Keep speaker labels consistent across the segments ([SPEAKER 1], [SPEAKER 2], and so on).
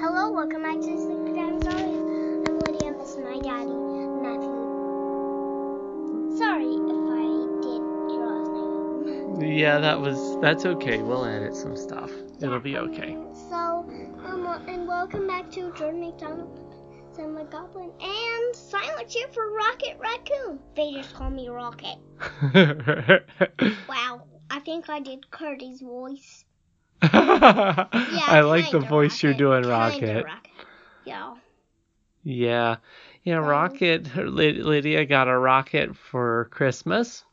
[SPEAKER 1] Hello, welcome back to Sleepy Time Stories. I'm Lydia, this is my daddy, Matthew. Sorry if I did your last name.
[SPEAKER 2] Yeah, that was that's okay. We'll edit some stuff. It'll be okay.
[SPEAKER 1] So, um, and welcome back to Jordan McDonald, Sam Goblin, and silent cheer for Rocket Raccoon. They just call me Rocket. Wow, I think I did Curdie's voice.
[SPEAKER 2] I like the voice you're doing, Rocket.
[SPEAKER 1] Rocket. Yeah.
[SPEAKER 2] Yeah, yeah.
[SPEAKER 1] Um,
[SPEAKER 2] Rocket. Lydia got a rocket for Christmas,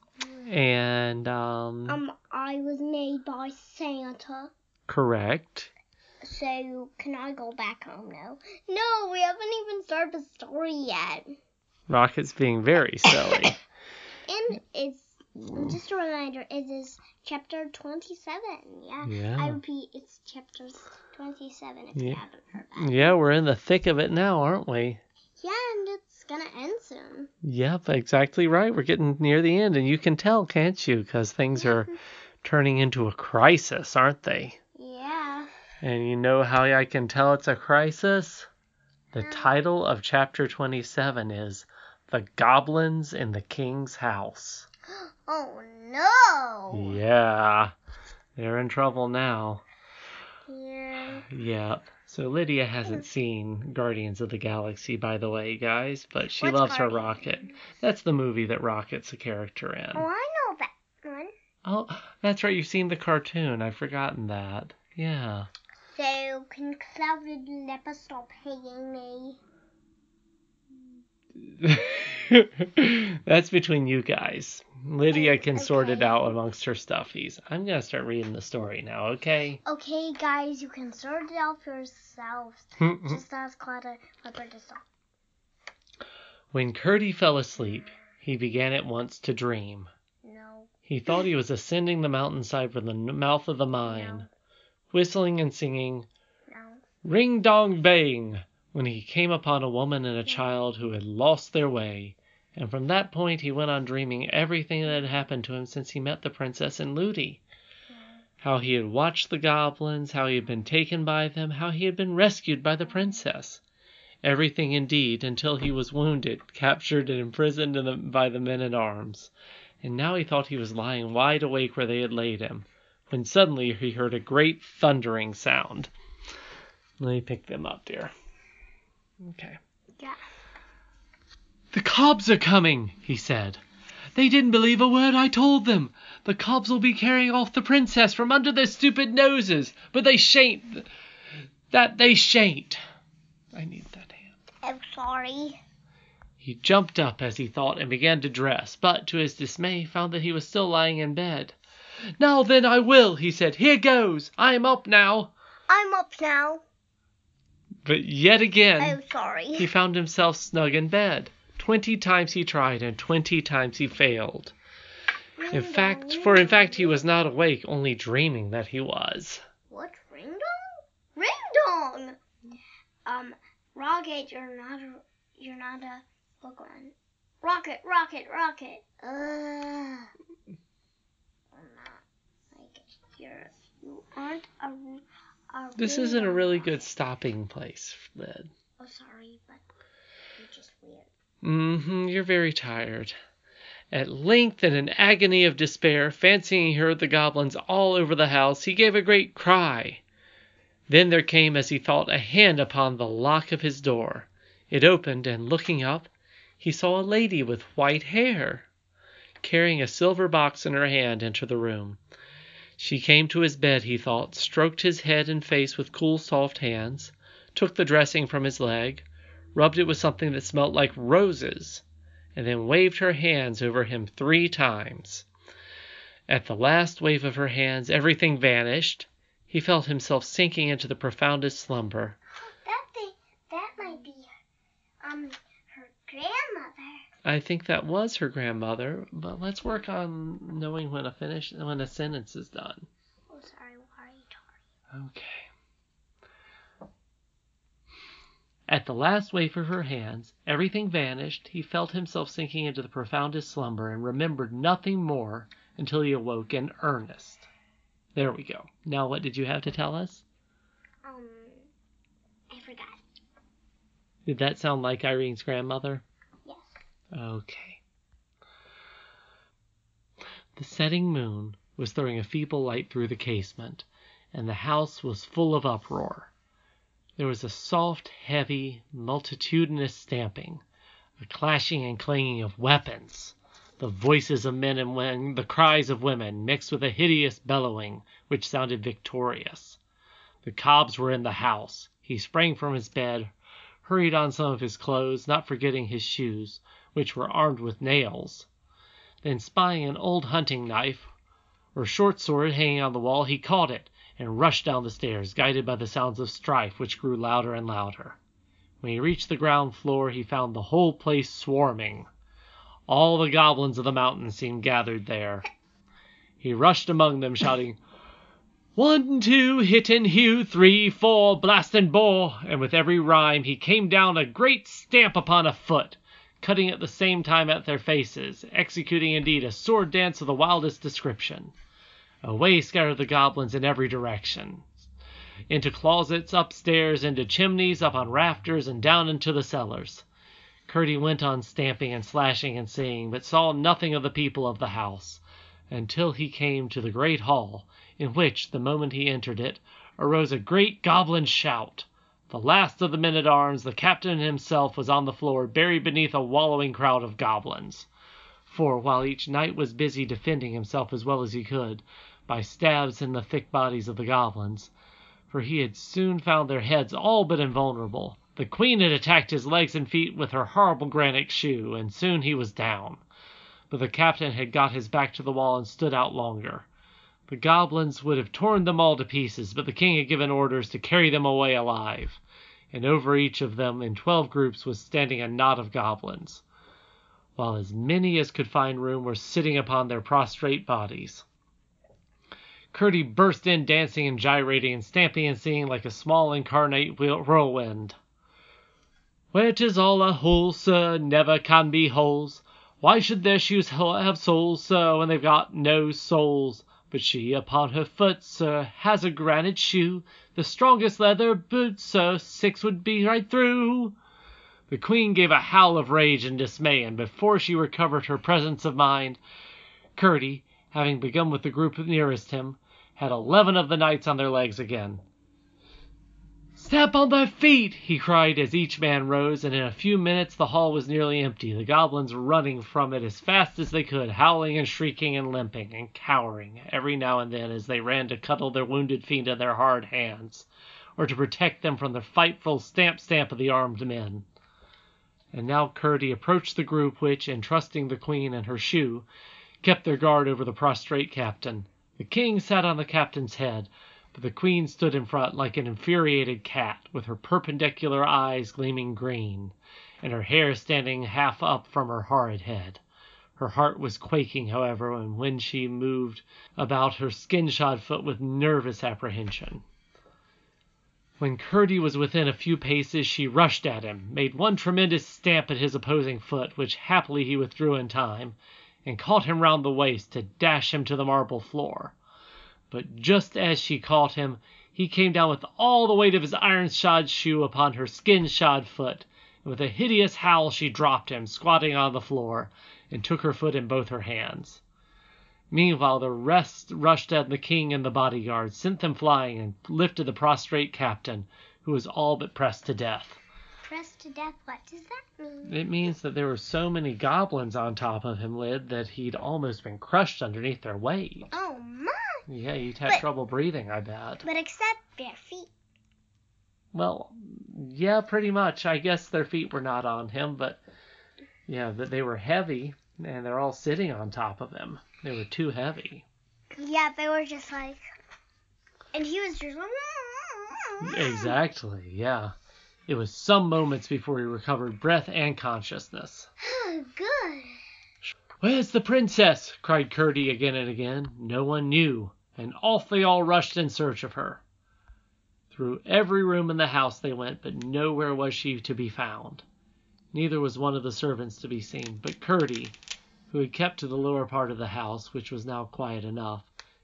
[SPEAKER 2] and um,
[SPEAKER 1] Um, I was made by Santa.
[SPEAKER 2] correct.
[SPEAKER 1] So, can I go back home now? No, we haven't even started the story yet.
[SPEAKER 2] Rocket's being very silly.
[SPEAKER 1] And it's Mm. just a reminder, it is chapter 27. Yeah. I repeat, it's chapter 27 if you
[SPEAKER 2] Yeah.
[SPEAKER 1] haven't heard that.
[SPEAKER 2] Yeah, we're in the thick of it now, aren't we?
[SPEAKER 1] Yeah, and it's gonna end soon.
[SPEAKER 2] Yep, exactly right. We're getting near the end, and you can tell, can't you? Because things are turning into a crisis, aren't they?
[SPEAKER 1] Yeah.
[SPEAKER 2] And you know how I can tell it's a crisis? The
[SPEAKER 1] How?
[SPEAKER 2] title of chapter 27 is The Goblins in the King's House.
[SPEAKER 1] Oh no!
[SPEAKER 2] Yeah, they're in trouble now.
[SPEAKER 1] Yeah.
[SPEAKER 2] Yep. So Lydia hasn't hmm. seen Guardians of the Galaxy, by the way, guys, but she
[SPEAKER 1] What's
[SPEAKER 2] loves her
[SPEAKER 1] Guardians?
[SPEAKER 2] Rocket. That's the movie that Rocket's a character in.
[SPEAKER 1] Oh, I know that one.
[SPEAKER 2] Oh, that's right. You've seen the cartoon. I've forgotten that. Yeah.
[SPEAKER 1] So, can Clouded Leopard stop hating me?
[SPEAKER 2] That's between you guys. Lydia can sort it out amongst her stuffies. I'm going to start reading the story now, okay?
[SPEAKER 1] Okay, guys, you can sort it out for yourselves. Hmm, hmm. Just ask Clouded Leopard to stop.
[SPEAKER 2] when Curdy fell asleep, he began at once to dream.
[SPEAKER 1] No.
[SPEAKER 2] He thought he was ascending the mountainside from the mouth of the mine, whistling and singing,
[SPEAKER 1] No.
[SPEAKER 2] Ring dong bang! When he came upon a woman and a child who had lost their way, and from that point he went on dreaming everything that had happened to him since he met the princess and Lootie. How he had watched the goblins, how he had been taken by them, how he had been rescued by the princess. Everything indeed, until he was wounded, captured, and imprisoned by the men at arms. And now he thought he was lying wide awake where they had laid him, when suddenly he heard a great thundering sound. Let me pick them up, dear. Okay.
[SPEAKER 1] Yeah.
[SPEAKER 2] The cobs are coming, he said. They didn't believe a word I told them. The cobs will be carrying off the princess from under their stupid noses, but they shan't. That they shan't. I need that hand.
[SPEAKER 1] I'm sorry.
[SPEAKER 2] He jumped up as he thought and began to dress, but to his dismay found that he was still lying in bed. Now then I will, he said. Here goes. I am up now.
[SPEAKER 1] I'm up now.
[SPEAKER 2] But yet again.
[SPEAKER 1] I'm sorry.
[SPEAKER 2] He found himself snug in bed. Twenty times he tried, and twenty times he failed. In fact, for in fact he was not awake, only dreaming that he was.
[SPEAKER 1] What? Ring dong? Ring dong! Um, Rocket, you're not a, you're not a, look on. Rocket, rocket, rocket. Uh, I'm not, like, you're, you aren't a, a
[SPEAKER 2] This isn't a really good stopping place, Lid.
[SPEAKER 1] Oh, sorry, but you're just weird.
[SPEAKER 2] Mm-hmm, you're very tired. At length, in an agony of despair, fancying he heard the goblins all over the house, he gave a great cry. Then there came, as he thought, a hand upon the lock of his door. It opened, and looking up, he saw a lady with white hair, carrying a silver box in her hand, enter the room. She came to his bed, he thought, stroked his head and face with cool, soft hands, took the dressing from his leg, rubbed it with something that smelt like roses, and then waved her hands over him three times. At the last wave of her hands, everything vanished. He felt himself sinking into the profoundest slumber.
[SPEAKER 1] That thing, that might be, um, her grandmother.
[SPEAKER 2] I think that was her grandmother, but let's work on knowing when a finish when a sentence is done.
[SPEAKER 1] Oh, sorry, why are you talking?
[SPEAKER 2] Okay. At the last wave of her hands, everything vanished. He felt himself sinking into the profoundest slumber and remembered nothing more until he awoke in earnest. There we go. Now, what did you have to tell us?
[SPEAKER 1] Um, I forgot.
[SPEAKER 2] Did that sound like Irene's grandmother? Okay. The setting moon was throwing a feeble light through the casement, and the house was full of uproar. There was a soft, heavy, multitudinous stamping, a clashing and clanging of weapons, the voices of men and women, the cries of women, mixed with a hideous bellowing which sounded victorious. The cobs were in the house. He sprang from his bed, hurried on some of his clothes, not forgetting his shoes, which were armed with nails. Then spying an old hunting knife or short sword hanging on the wall, he caught it and rushed down the stairs, guided by the sounds of strife which grew louder and louder. When he reached the ground floor he found the whole place swarming. All the goblins of the mountain seemed gathered there. He rushed among them, shouting, One, two, hit and hew, three, four, blast and bore, and with every rhyme he came down a great stamp upon a foot, cutting at the same time at their faces, executing indeed a sword dance of the wildest description. Away scattered the goblins in every direction, into closets, upstairs, into chimneys, up on rafters, and down into the cellars. Curdie went on stamping and slashing and singing, but saw nothing of the people of the house, until he came to the great hall, in which, the moment he entered it, arose a great goblin shout. The last of the men at arms, the captain himself, was on the floor, buried beneath a wallowing crowd of goblins. For, while each knight was busy defending himself as well as he could, by stabs in the thick bodies of the goblins, for he had soon found their heads all but invulnerable, the queen had attacked his legs and feet with her horrible granite shoe, and soon he was down. But the captain had got his back to the wall and stood out longer. The goblins would have torn them all to pieces, but the king had given orders to carry them away alive, and over each of them in twelve groups was standing a knot of goblins, while as many as could find room were sitting upon their prostrate bodies. Curdie burst in dancing and gyrating and stamping and singing like a small incarnate whirlwind. Where 'tis all a hole, sir, never can be holes. Why should their shoes have soles, sir, when they've got no soles? But she upon her foot, sir, has a granite shoe, the strongest leather boot, sir, six would be right through. The queen gave a howl of rage and dismay, and before she recovered her presence of mind, Curdie, having begun with the group nearest him, had eleven of the knights on their legs again. Step on their feet! he cried as each man rose, and in a few minutes the hall was nearly empty, the goblins running from it as fast as they could, howling and shrieking and limping and cowering every now and then as they ran to cuddle their wounded feet in their hard hands, or to protect them from the frightful stamp stamp of the armed men. And now Curdie approached the group which, entrusting the queen and her shoe, kept their guard over the prostrate captain. The king sat on the captain's head, the queen stood in front like an infuriated cat, with her perpendicular eyes gleaming green, and her hair standing half up from her horrid head. Her heart was quaking, however, and when she moved about her skin shod foot with nervous apprehension. When Curdie was within a few paces, she rushed at him, made one tremendous stamp at his opposing foot, which happily he withdrew in time, and caught him round the waist to dash him to the marble floor but just as she caught him, he came down with all the weight of his iron shod shoe upon her skin shod foot, and with a hideous howl she dropped him, squatting on the floor, and took her foot in both her hands. Meanwhile the rest rushed at the king and the bodyguard, sent them flying, and lifted the prostrate captain, who was all but pressed to death.
[SPEAKER 1] Pressed to death, what does that mean?
[SPEAKER 2] It means that there were so many goblins on top of him, Lyd, that he'd almost been crushed underneath their weight.
[SPEAKER 1] Oh my!
[SPEAKER 2] Yeah, you'd have
[SPEAKER 1] But-
[SPEAKER 2] trouble breathing, I bet.
[SPEAKER 1] But except their feet.
[SPEAKER 2] Well, yeah, pretty much. I guess their feet were not on him, but yeah, that they were heavy, and they're all sitting on top of him. They were too heavy.
[SPEAKER 1] Yeah, they were just like, and he was just.
[SPEAKER 2] Exactly, yeah. It was some moments before he recovered breath and consciousness.
[SPEAKER 1] Oh, good.
[SPEAKER 2] Where's the princess? cried Curdie again and again. No one knew, and off they all rushed in search of her. Through every room in the house they went, but nowhere was she to be found. Neither was one of the servants to be seen, but Curdie, who had kept to the lower part of the house, which was now quiet enough,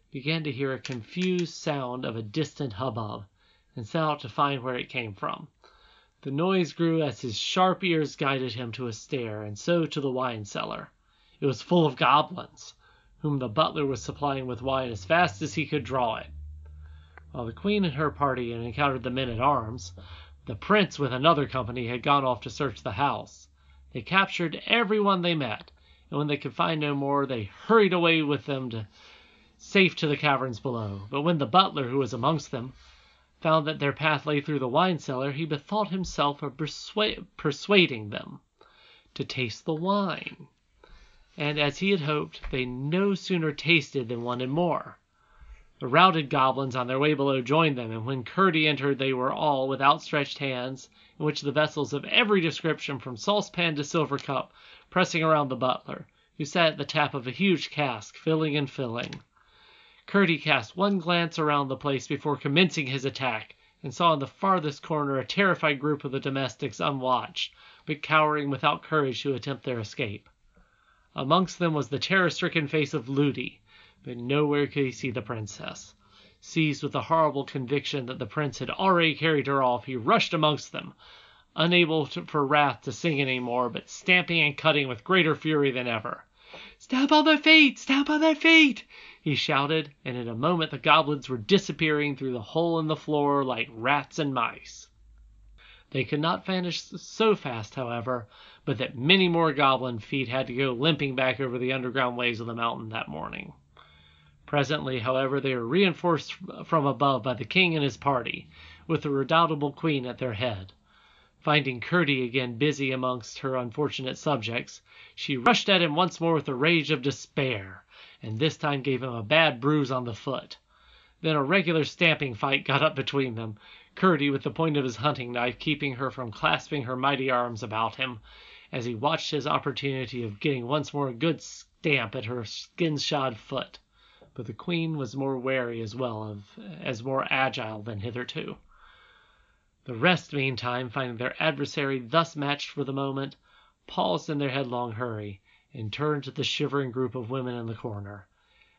[SPEAKER 2] began to hear a confused sound of a distant hubbub, and set out to find where it came from. The noise grew as his sharp ears guided him to a stair, and so to the wine cellar. It was full of goblins, whom the butler was supplying with wine as fast as he could draw it. While the queen and her party had encountered the men at arms, the prince with another company had gone off to search the house. They captured every one they met, and when they could find no more they hurried away with them to safe to the caverns below. But when the butler, who was amongst them, found that their path lay through the wine cellar, he bethought himself of persua- persuading them to taste the wine. And as he had hoped, they no sooner tasted than wanted more. The routed goblins on their way below joined them, and when Curdie entered they were all, with outstretched hands, in which the vessels of every description, from saucepan to silver cup, pressing around the butler, who sat at the tap of a huge cask, filling and filling. Curdie cast one glance around the place before commencing his attack, and saw in the farthest corner a terrified group of the domestics unwatched, but cowering without courage to attempt their escape. Amongst them was the terror-stricken face of Lootie, but nowhere could he see the princess. Seized with the horrible conviction that the prince had already carried her off, he rushed amongst them, unable to, for wrath to sing any more, but stamping and cutting with greater fury than ever. "Stamp on their feet! Stamp on their feet!" he shouted, and in a moment the goblins were disappearing through the hole in the floor like rats and mice. They could not vanish so fast, however, but that many more goblin feet had to go limping back over the underground ways of the mountain that morning. Presently, however, they were reinforced from above by the king and his party, with the redoubtable queen at their head. Finding Curdie again busy amongst her unfortunate subjects, she rushed at him once more with the rage of despair, and this time gave him a bad bruise on the foot. Then a regular stamping fight got up between them, Curdie with the point of his hunting knife keeping her from clasping her mighty arms about him, as he watched his opportunity of getting once more a good stamp at her skin-shod foot but the queen was more wary as well of as more agile than hitherto. The rest, meantime, finding their adversary thus matched for the moment, paused in their headlong hurry, and turned to the shivering group of women in the corner.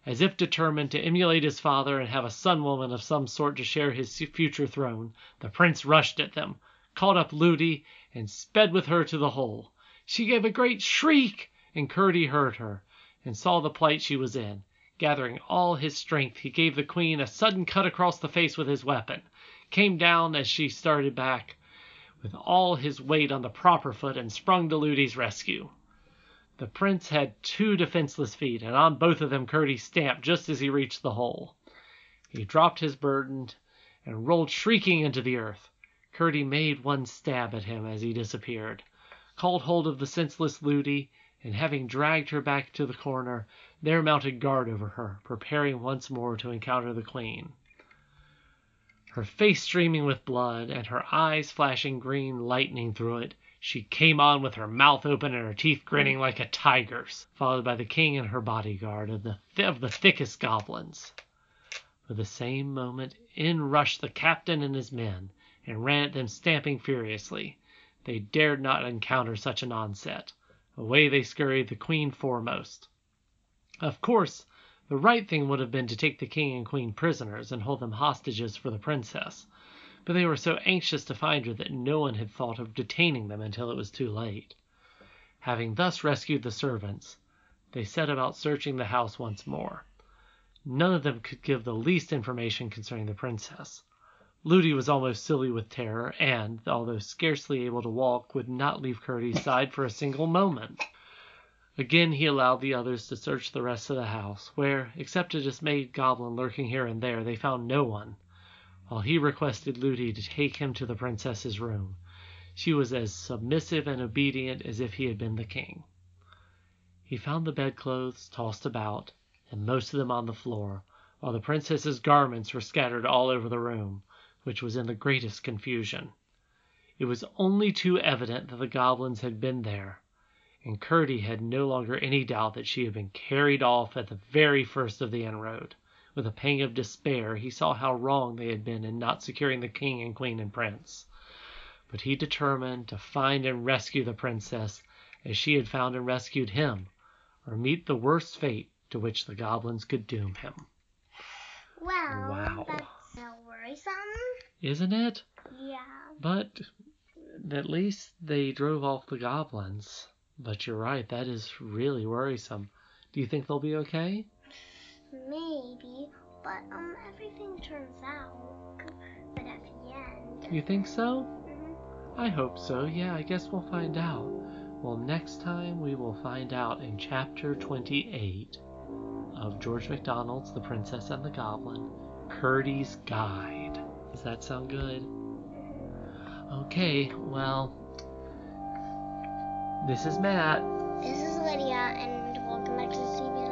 [SPEAKER 2] As if determined to emulate his father and have a son woman of some sort to share his future throne, the prince rushed at them, caught up Lootie, and sped with her to the hole. She gave a great shriek, and Curdie heard her, and saw the plight she was in. Gathering all his strength, he gave the queen a sudden cut across the face with his weapon, came down as she started back with all his weight on the proper foot, and sprung to Lootie's rescue. The prince had two defenseless feet, and on both of them Curdie stamped just as he reached the hole. He dropped his burden and rolled shrieking into the earth. Curdie made one stab at him as he disappeared, caught hold of the senseless Lootie, and having dragged her back to the corner, there mounted guard over her, preparing once more to encounter the queen. Her face streaming with blood, and her eyes flashing green lightning through it, she came on with her mouth open and her teeth hmm. grinning like a tiger's, followed by the king and her bodyguard of the, of the thickest goblins. For the same moment in rushed the captain and his men, and ran at them stamping furiously. They dared not encounter such an onset. Away they scurried, the queen foremost. Of course, the right thing would have been to take the king and queen prisoners and hold them hostages for the princess, but they were so anxious to find her that no one had thought of detaining them until it was too late. Having thus rescued the servants, they set about searching the house once more. None of them could give the least information concerning the princess. Lootie was almost silly with terror, and, although scarcely able to walk, would not leave Curdie's side for a single moment. Again he allowed the others to search the rest of the house, where, except a dismayed goblin lurking here and there, they found no one, while he requested Lootie to take him to the princess's room. She was as submissive and obedient as if he had been the king. He found the bedclothes tossed about, and most of them on the floor, while the princess's garments were scattered all over the room, which was in the greatest confusion. It was only too evident that the goblins had been there and Curdie had no longer any doubt that she had been carried off at the very first of the inroad. With a pang of despair he saw how wrong they had been in not securing the king and queen and prince. But he determined to find and rescue the princess as she had found and rescued him, or meet the worst fate to which the goblins could doom him.
[SPEAKER 1] Well,
[SPEAKER 2] Wow.
[SPEAKER 1] that's so worrisome.
[SPEAKER 2] Isn't it?
[SPEAKER 1] Yeah.
[SPEAKER 2] But at least they drove off the goblins. But you're right, that is really worrisome. Do you think they'll be okay?
[SPEAKER 1] Maybe, but um, everything turns out good at the end.
[SPEAKER 2] You think so?
[SPEAKER 1] Mhm.
[SPEAKER 2] I hope so. Yeah, I guess we'll find out. Well, next time we will find out in chapter 28 of George MacDonald's The Princess and the Goblin, Curdie's Guide. Does that sound good? Okay, well, this is Matt.
[SPEAKER 1] This is Lydia, and welcome back to CB